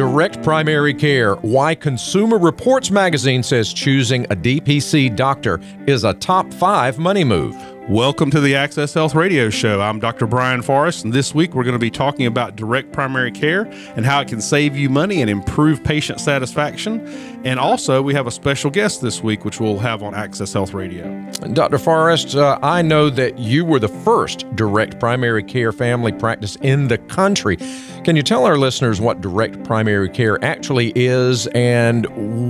Direct primary care. Why Consumer Reports magazine says choosing a DPC doctor is a top five money move. Welcome to the Access Health Radio Show. I'm Dr. Brian Forrest, and this week we're going to be talking about direct primary care and how it can save you money and improve patient satisfaction. And also, we have a special guest this week, which we'll have on Access Health Radio. Dr. Forrest, uh, I know that you were the first direct primary care family practice in the country. Can you tell our listeners what direct primary care actually is and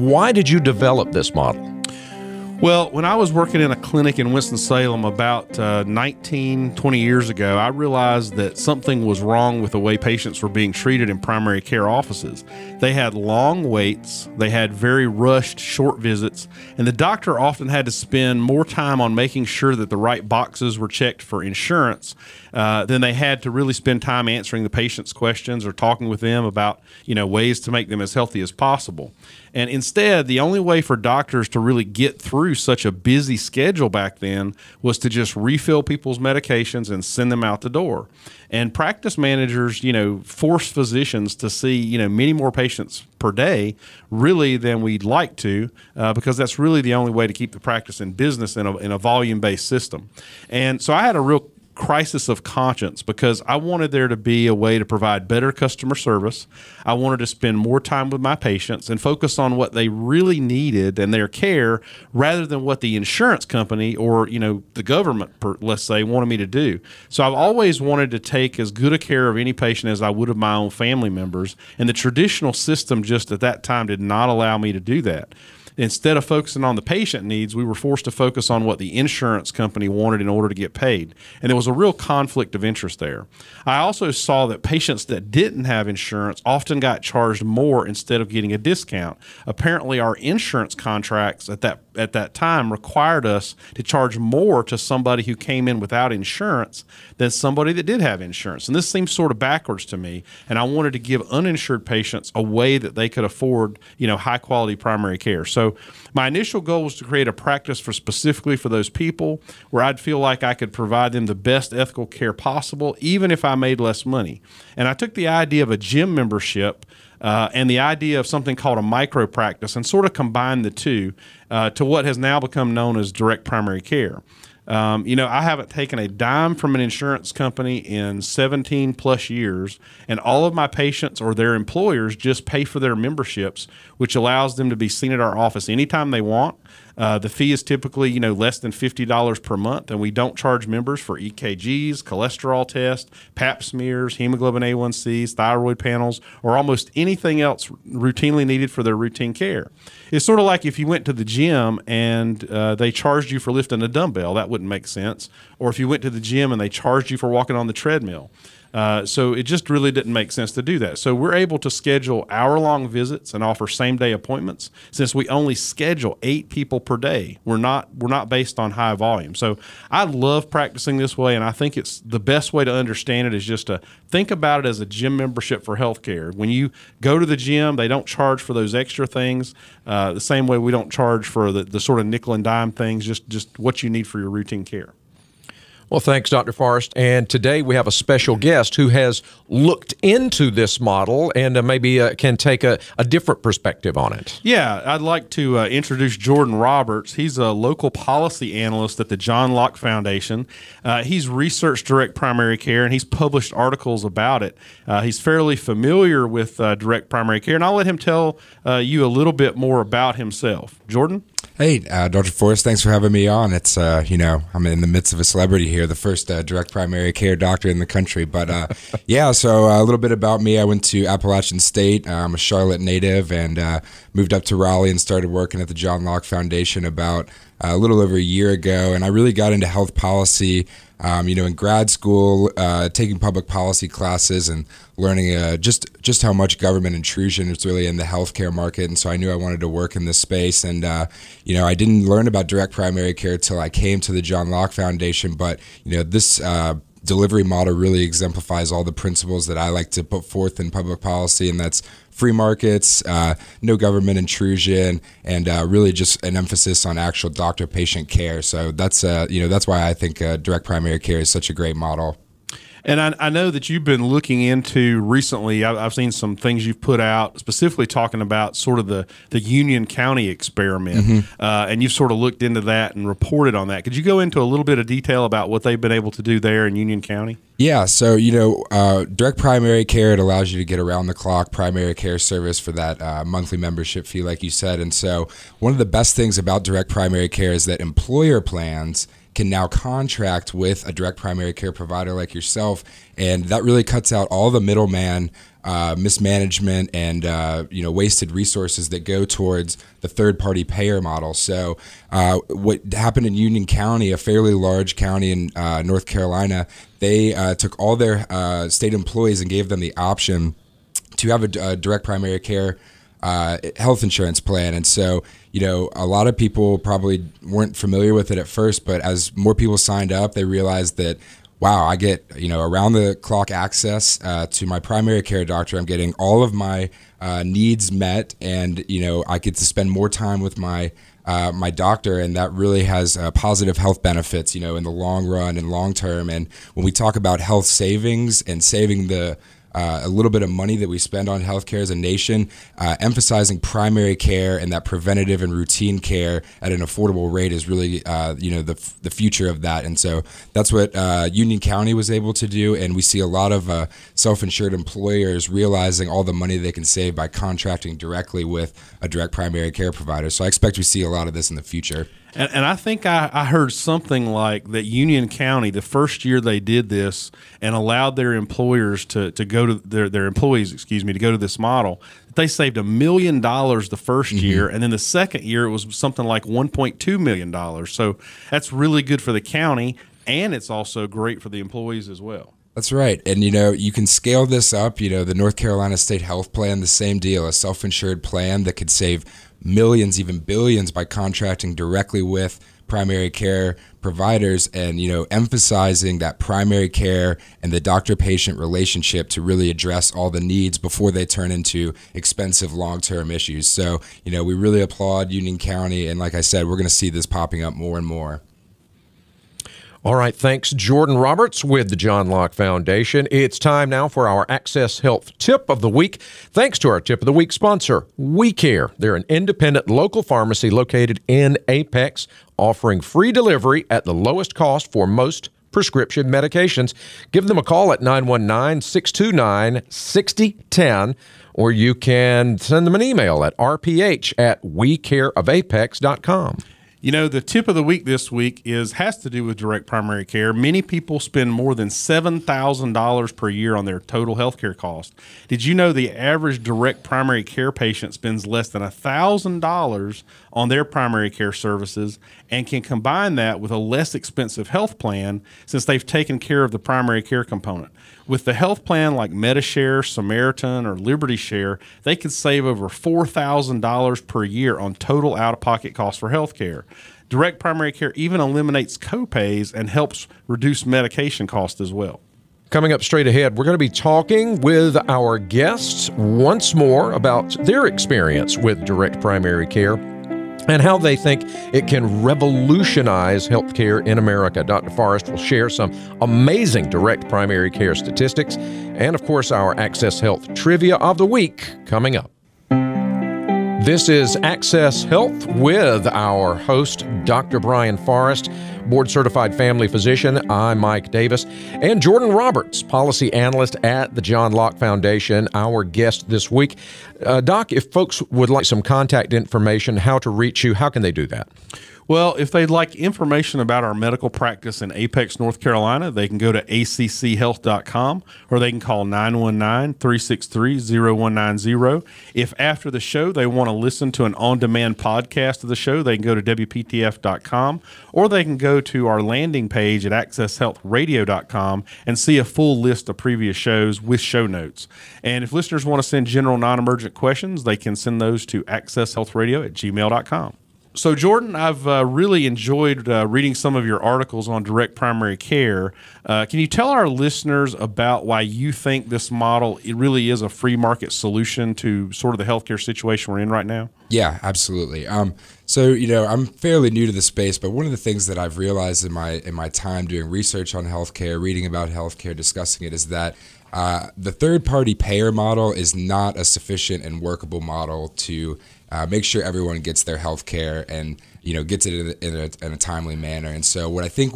why did you develop this model? Well, when I was working in a clinic in Winston-Salem about uh, 19, 20 years ago, I realized that something was wrong with the way patients were being treated in primary care offices. They had long waits, they had very rushed, short visits, and the doctor often had to spend more time on making sure that the right boxes were checked for insurance uh, than they had to really spend time answering the patient's questions or talking with them about, you know, ways to make them as healthy as possible. And instead, the only way for doctors to really get through such a busy schedule back then was to just refill people's medications and send them out the door. And practice managers, you know, force physicians to see, you know, many more patients per day, really, than we'd like to, uh, because that's really the only way to keep the practice in business in a, in a volume based system. And so I had a real crisis of conscience because I wanted there to be a way to provide better customer service. I wanted to spend more time with my patients and focus on what they really needed and their care rather than what the insurance company or, you know, the government, let's say, wanted me to do. So I've always wanted to take as good a care of any patient as I would of my own family members. And the traditional system just at that time did not allow me to do that instead of focusing on the patient needs, we were forced to focus on what the insurance company wanted in order to get paid. And there was a real conflict of interest there. I also saw that patients that didn't have insurance often got charged more instead of getting a discount. Apparently, our insurance contracts at that at that time required us to charge more to somebody who came in without insurance than somebody that did have insurance. And this seems sort of backwards to me. And I wanted to give uninsured patients a way that they could afford, you know, high quality primary care. So my initial goal was to create a practice for specifically for those people where I'd feel like I could provide them the best ethical care possible, even if I made less money. And I took the idea of a gym membership uh, and the idea of something called a micro practice and sort of combined the two uh, to what has now become known as direct primary care. Um, you know, I haven't taken a dime from an insurance company in 17 plus years, and all of my patients or their employers just pay for their memberships, which allows them to be seen at our office anytime they want. Uh, the fee is typically, you know, less than fifty dollars per month, and we don't charge members for EKGs, cholesterol tests, Pap smears, hemoglobin A1Cs, thyroid panels, or almost anything else routinely needed for their routine care. It's sort of like if you went to the gym and uh, they charged you for lifting a dumbbell, that wouldn't make sense. Or if you went to the gym and they charged you for walking on the treadmill. Uh, so it just really didn't make sense to do that. So we're able to schedule hour long visits and offer same day appointments since we only schedule eight people per day. We're not we're not based on high volume. So I love practicing this way, and I think it's the best way to understand it is just to think about it as a gym membership for healthcare. When you go to the gym, they don't charge for those extra things uh, the same way we don't charge for the, the sort of nickel and dime things. Just just what you need for your routine care. Well, thanks, Dr. Forrest. And today we have a special guest who has looked into this model and uh, maybe uh, can take a, a, different perspective on it. Yeah, I'd like to uh, introduce Jordan Roberts. He's a local policy analyst at the John Locke Foundation. Uh, he's researched direct primary care and he's published articles about it. Uh, he's fairly familiar with uh, direct primary care, and I'll let him tell you a little bit more about himself. Jordan? Hey, uh, Dr. Forrest, thanks for having me on. It's, uh, you know, I'm in the midst of a celebrity here, the first uh, direct primary care doctor in the country. But uh, yeah, so uh, a little bit about me. I went to Appalachian State. Uh, I'm a Charlotte native and moved up to Raleigh and started working at the John Locke Foundation about a little over a year ago. And I really got into health policy um, you know, in grad school, uh, taking public policy classes and learning uh, just just how much government intrusion is really in the healthcare market, and so I knew I wanted to work in this space. And uh, you know, I didn't learn about direct primary care till I came to the John Locke Foundation, but you know, this uh, delivery model really exemplifies all the principles that I like to put forth in public policy, and that's free markets, uh, no government intrusion, and uh, really just an emphasis on actual doctor-patient care. So that's uh, you know that's why I think uh, direct primary care is such a great model. And I, I, know that you've been looking into recently. I, have seen some things you've put out, specifically talking about sort of the the Union County experiment, mm-hmm. uh, and you've sort of looked into that and reported on that. Could you go into a little bit of detail about what they've been able to do there in Union County? Yeah, so you know, uh, direct primary care it allows you to get around the clock primary care service for that uh, monthly membership fee, like you said. And so, one of the best things about direct primary care is that employer plans can now contract with a direct primary care provider like yourself, and that really cuts out all the middleman uh, mismanagement and uh, you know wasted resources that go towards the third party payer model. So uh, what happened in Union County, a fairly large county in uh, North Carolina, they uh, took all their uh, state employees and gave them the option to have a, a direct primary care health insurance plan, and so you know, a lot of people probably weren't familiar with it at first, but as more people signed up, they realized that, wow, I get, you know, around the clock access uh, to my primary care doctor. I'm getting all of my uh, needs met, and, you know, I get to spend more time with my uh, my doctor, and that really has uh, positive health benefits, you know, in the long run and long term. And when we talk about health savings and saving the uh, a little bit of money that we spend on healthcare as a nation, uh, emphasizing primary care and that preventative and routine care at an affordable rate is really, uh, you know, the, the future of that. And so that's what uh, Union County was able to do. And we see a lot of uh, self-insured employers realizing all the money they can save by contracting directly with a direct primary care provider. So I expect we see a lot of this in the future. And, and I think I, I, heard something like that Union County, the first year they did this and allowed their employers to, to go to their, their employees, excuse me, to go to this model, they saved a million dollars the 1st mm-hmm. year. And then the second year, it was something like $1.2 million. So that's really good for the county. And it's also great for the employees as well. That's right. And you know, you can scale this up. You know, the North Carolina State Health Plan, the same deal, a self insured plan that could save millions, even billions by contracting directly with primary care providers and you know emphasizing that primary care and the doctor patient relationship to really address all the needs before they turn into expensive long-term issues. So you know we really applaud union county and like i said we're going to see this popping up more and more all right, thanks, Jordan Roberts with the John Locke Foundation. It's time now for our Access Health Tip of the Week. Thanks to our Tip of the Week sponsor, We Care. They're an independent local pharmacy located in Apex, offering free delivery at the lowest cost for most prescription medications. Give them a call at 919 629 6010, or you can send them an email at rph at wecareofapex.com. You know, the tip of the week this week is has to do with direct primary care. Many people spend more than seven thousand dollars per year on their total health care cost. Did you know the average direct primary care patient spends less than thousand dollars on their primary care services and can combine that with a less expensive health plan since they've taken care of the primary care component? With the health plan like Medi-Share, Samaritan, or Liberty Share, they could save over $4,000 per year on total out of pocket costs for health care. Direct primary care even eliminates copays and helps reduce medication costs as well. Coming up straight ahead, we're going to be talking with our guests once more about their experience with direct primary care and how they think it can revolutionize healthcare in America. Dr. Forrest will share some amazing direct primary care statistics and, of course, our Access Health trivia of the week coming up. This is Access Health with our host, Dr. Brian Forrest, board certified family physician. I'm Mike Davis, and Jordan Roberts, policy analyst at the John Locke Foundation, our guest this week. Uh, Doc, if folks would like some contact information, how to reach you, how can they do that? Well, if they'd like information about our medical practice in Apex, North Carolina, they can go to acchealth.com or they can call 919 363 0190. If after the show they want to listen to an on demand podcast of the show, they can go to WPTF.com or they can go to our landing page at accesshealthradio.com and see a full list of previous shows with show notes. And if listeners want to send general non emergent questions, they can send those to accesshealthradio at gmail.com. So, Jordan, I've uh, really enjoyed uh, reading some of your articles on direct primary care. Uh, can you tell our listeners about why you think this model it really is a free market solution to sort of the healthcare situation we're in right now? Yeah, absolutely. Um, so you know, I'm fairly new to the space, but one of the things that I've realized in my in my time doing research on healthcare, reading about healthcare, discussing it, is that uh, the third party payer model is not a sufficient and workable model to uh, make sure everyone gets their health care and you know gets it in a, in a, in a timely manner. And so what I think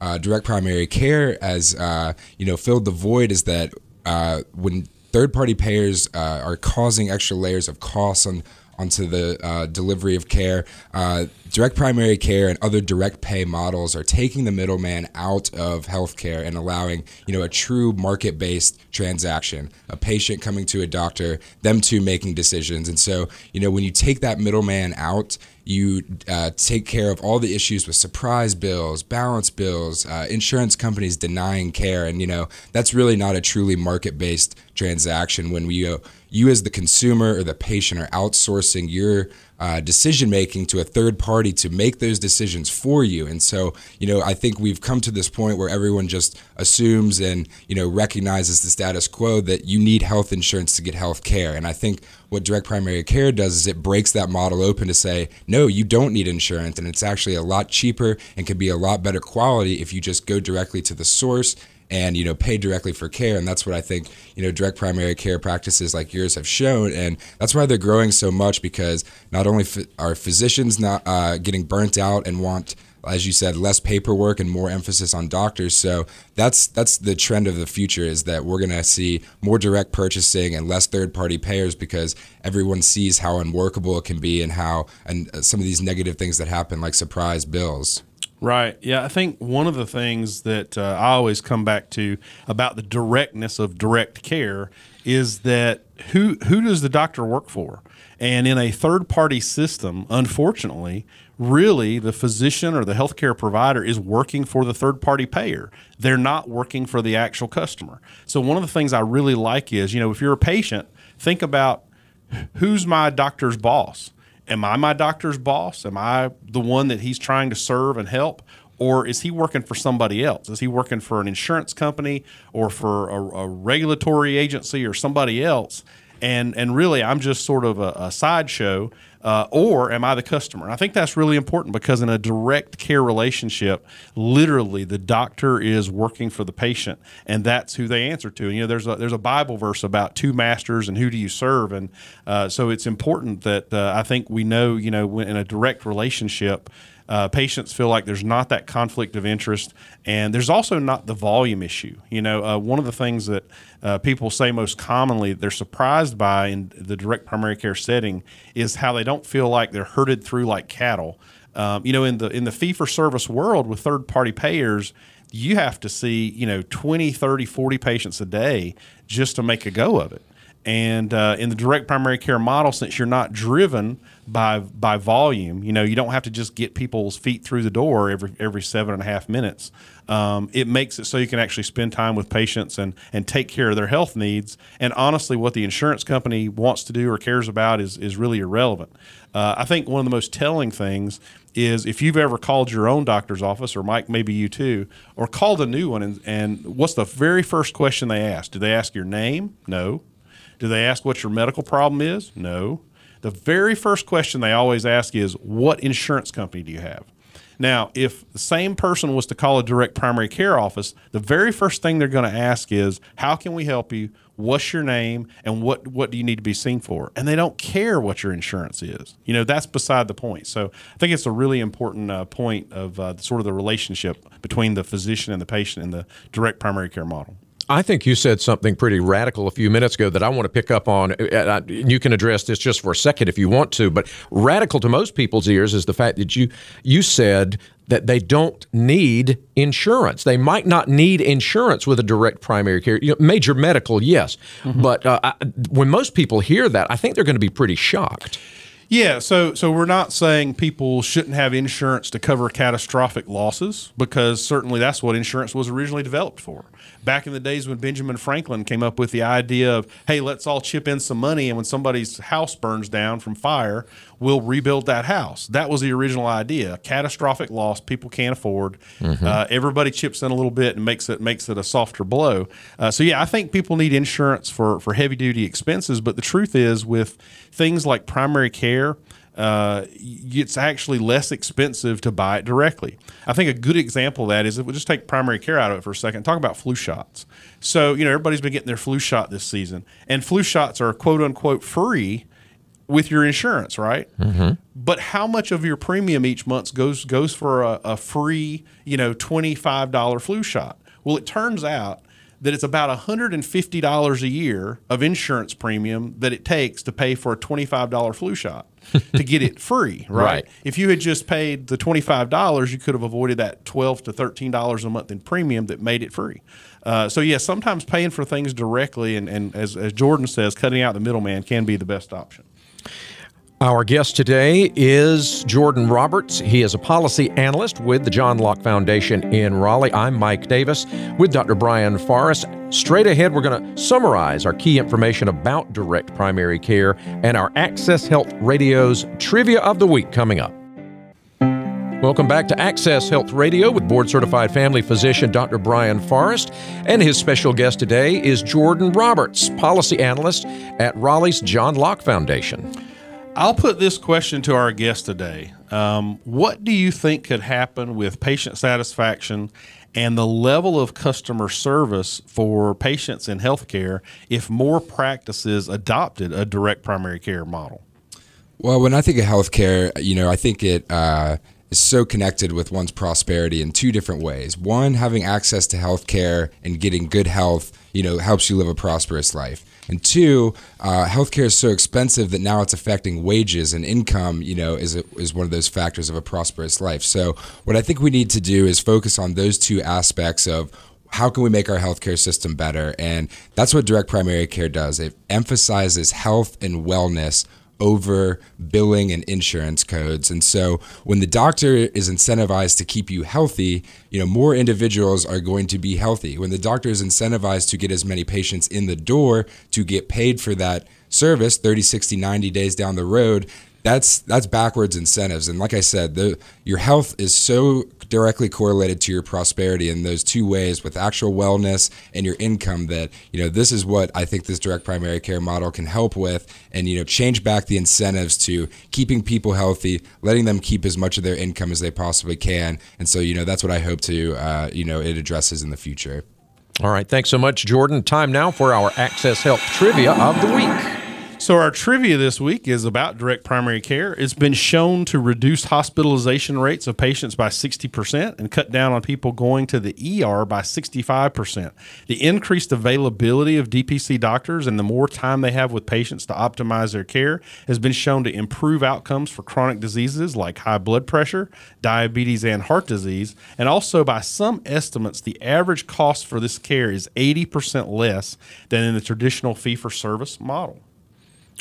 uh, direct primary care has uh, you know filled the void is that uh, when third party payers uh, are causing extra layers of costs on onto the uh, delivery of care. Uh, direct primary care and other direct pay models are taking the middleman out of healthcare and allowing you know a true market based transaction. A patient coming to a doctor, them two making decisions, and so you know when you take that middleman out. You uh, take care of all the issues with surprise bills, balance bills, uh, insurance companies denying care, and you know that's really not a truly market-based transaction. When we, uh, you as the consumer or the patient are outsourcing your uh, decision making to a third party to make those decisions for you. And so, you know, I think we've come to this point where everyone just assumes and, you know, recognizes the status quo that you need health insurance to get health care. And I think what direct primary care does is it breaks that model open to say, no, you don't need insurance. And it's actually a lot cheaper and can be a lot better quality if you just go directly to the source and you know pay directly for care. And that's what i think you know direct primary care practices like yours have shown. And that's why they're growing so much because not only are physicians not uh, getting burnt out and want as you said less paperwork and more emphasis on doctors. So that's that's the trend of the future is that we're going to see more direct purchasing and less third party payers because everyone sees how unworkable it can be and how and uh, some of these negative things that happen like surprise bills Right. Yeah. I think one of the things that uh, I always come back to about the directness of direct care is that who who does the doctor work for? And in a third party system, unfortunately, really the physician or the healthcare provider is working for the third party payer. They're not working for the actual customer. So one of the things I really like is, you know, if you're a patient, think about who's my doctor's boss am I my doctor's boss? Am I the one that he's trying to serve and help? Or is he working for somebody else? Is he working for an insurance company or for a, a regulatory agency or somebody else? And, and really, I'm just sort of a, a sideshow uh, or am I the customer? I think that's really important because in a direct care relationship, literally the doctor is working for the patient, and that's who they answer to. And, you know, there's a there's a Bible verse about two masters and who do you serve, and uh, so it's important that uh, I think we know, you know, in a direct relationship. Uh, patients feel like there's not that conflict of interest, and there's also not the volume issue. You know, uh, one of the things that uh, people say most commonly they're surprised by in the direct primary care setting is how they don't feel like they're herded through like cattle. Um, you know, in the in the fee for service world with third party payers, you have to see you know 20, 30, 40 patients a day just to make a go of it. And uh, in the direct primary care model, since you're not driven by by volume, you know you don't have to just get people's feet through the door every every seven and a half minutes. Um, it makes it so you can actually spend time with patients and and take care of their health needs. And honestly, what the insurance company wants to do or cares about is is really irrelevant. Uh, I think one of the most telling things is if you've ever called your own doctor's office, or Mike, maybe you too, or called a new one, and, and what's the very first question they ask? Do they ask your name? No. Do they ask what your medical problem is? No. The very first question they always ask is, What insurance company do you have? Now, if the same person was to call a direct primary care office, the very first thing they're going to ask is, How can we help you? What's your name? And what, what do you need to be seen for? And they don't care what your insurance is. You know, that's beside the point. So I think it's a really important uh, point of uh, sort of the relationship between the physician and the patient in the direct primary care model. I think you said something pretty radical a few minutes ago that I want to pick up on. Uh, you can address this just for a second if you want to, but radical to most people's ears is the fact that you you said that they don't need insurance. They might not need insurance with a direct primary care, you know, major medical, yes, mm-hmm. but uh, I, when most people hear that, I think they're going to be pretty shocked. Yeah, so so we're not saying people shouldn't have insurance to cover catastrophic losses because certainly that's what insurance was originally developed for. Back in the days when Benjamin Franklin came up with the idea of, hey, let's all chip in some money and when somebody's house burns down from fire, we'll rebuild that house. That was the original idea. Catastrophic loss people can't afford. Mm-hmm. Uh, everybody chips in a little bit and makes it makes it a softer blow. Uh, so yeah, I think people need insurance for for heavy duty expenses, but the truth is with things like primary care, uh, it's actually less expensive to buy it directly. I think a good example of that is if we just take primary care out of it for a second, talk about flu shots. So, you know, everybody's been getting their flu shot this season, and flu shots are quote unquote free with your insurance, right? Mm-hmm. But how much of your premium each month goes goes for a, a free, you know, twenty five dollar flu shot? Well, it turns out that it's about $150 a year of insurance premium that it takes to pay for a $25 flu shot to get it free, right? right? If you had just paid the $25, you could have avoided that 12 to $13 a month in premium that made it free. Uh, so, yeah, sometimes paying for things directly and, and as, as Jordan says, cutting out the middleman can be the best option. Our guest today is Jordan Roberts. He is a policy analyst with the John Locke Foundation in Raleigh. I'm Mike Davis with Dr. Brian Forrest. Straight ahead, we're going to summarize our key information about direct primary care and our Access Health Radio's Trivia of the Week coming up. Welcome back to Access Health Radio with board certified family physician Dr. Brian Forrest. And his special guest today is Jordan Roberts, policy analyst at Raleigh's John Locke Foundation. I'll put this question to our guest today. Um, what do you think could happen with patient satisfaction and the level of customer service for patients in healthcare if more practices adopted a direct primary care model? Well, when I think of healthcare, you know, I think it uh, is so connected with one's prosperity in two different ways. One, having access to healthcare and getting good health, you know, helps you live a prosperous life. And two, uh, healthcare is so expensive that now it's affecting wages and income. You know, is a, is one of those factors of a prosperous life. So what I think we need to do is focus on those two aspects of how can we make our healthcare system better, and that's what direct primary care does. It emphasizes health and wellness over billing and insurance codes. And so when the doctor is incentivized to keep you healthy, you know, more individuals are going to be healthy. When the doctor is incentivized to get as many patients in the door to get paid for that service 30, 60, 90 days down the road, that's that's backwards incentives. And like I said, the your health is so directly correlated to your prosperity in those two ways with actual wellness and your income that you know this is what I think this direct primary care model can help with and you know change back the incentives to keeping people healthy, letting them keep as much of their income as they possibly can. And so you know that's what I hope to uh, you know it addresses in the future. All right, thanks so much, Jordan. Time now for our Access Health Trivia of the Week. So, our trivia this week is about direct primary care. It's been shown to reduce hospitalization rates of patients by 60% and cut down on people going to the ER by 65%. The increased availability of DPC doctors and the more time they have with patients to optimize their care has been shown to improve outcomes for chronic diseases like high blood pressure, diabetes, and heart disease. And also, by some estimates, the average cost for this care is 80% less than in the traditional fee for service model.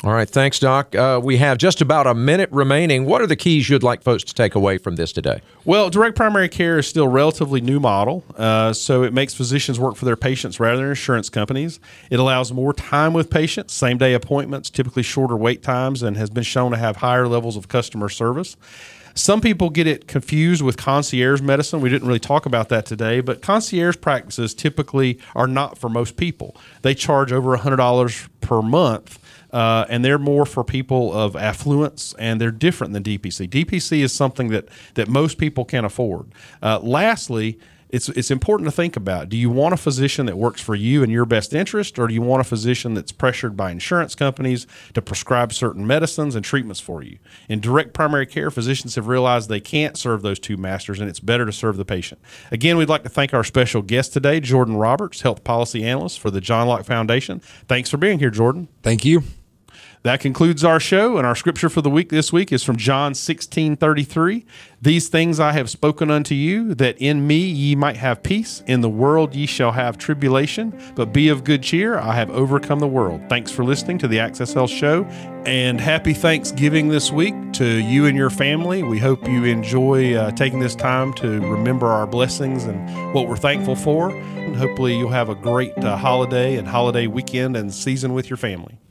All right, thanks, Doc. Uh, we have just about a minute remaining. What are the keys you'd like folks to take away from this today? Well, direct primary care is still a relatively new model, uh, so it makes physicians work for their patients rather than insurance companies. It allows more time with patients, same day appointments, typically shorter wait times, and has been shown to have higher levels of customer service. Some people get it confused with concierge medicine. We didn't really talk about that today, but concierge practices typically are not for most people. They charge over $100 per month uh, and they're more for people of affluence, and they're different than DPC. DPC is something that that most people can afford. Uh, lastly, it's it's important to think about. Do you want a physician that works for you and your best interest, or do you want a physician that's pressured by insurance companies to prescribe certain medicines and treatments for you? In direct primary care, physicians have realized they can't serve those two masters, and it's better to serve the patient. Again, we'd like to thank our special guest today, Jordan Roberts, health policy analyst for the John Locke Foundation. Thanks for being here, Jordan. Thank you. That concludes our show, and our scripture for the week this week is from John 16 33. These things I have spoken unto you, that in me ye might have peace. In the world ye shall have tribulation, but be of good cheer. I have overcome the world. Thanks for listening to the Access Health Show, and happy Thanksgiving this week to you and your family. We hope you enjoy uh, taking this time to remember our blessings and what we're thankful for. And hopefully, you'll have a great uh, holiday and holiday weekend and season with your family.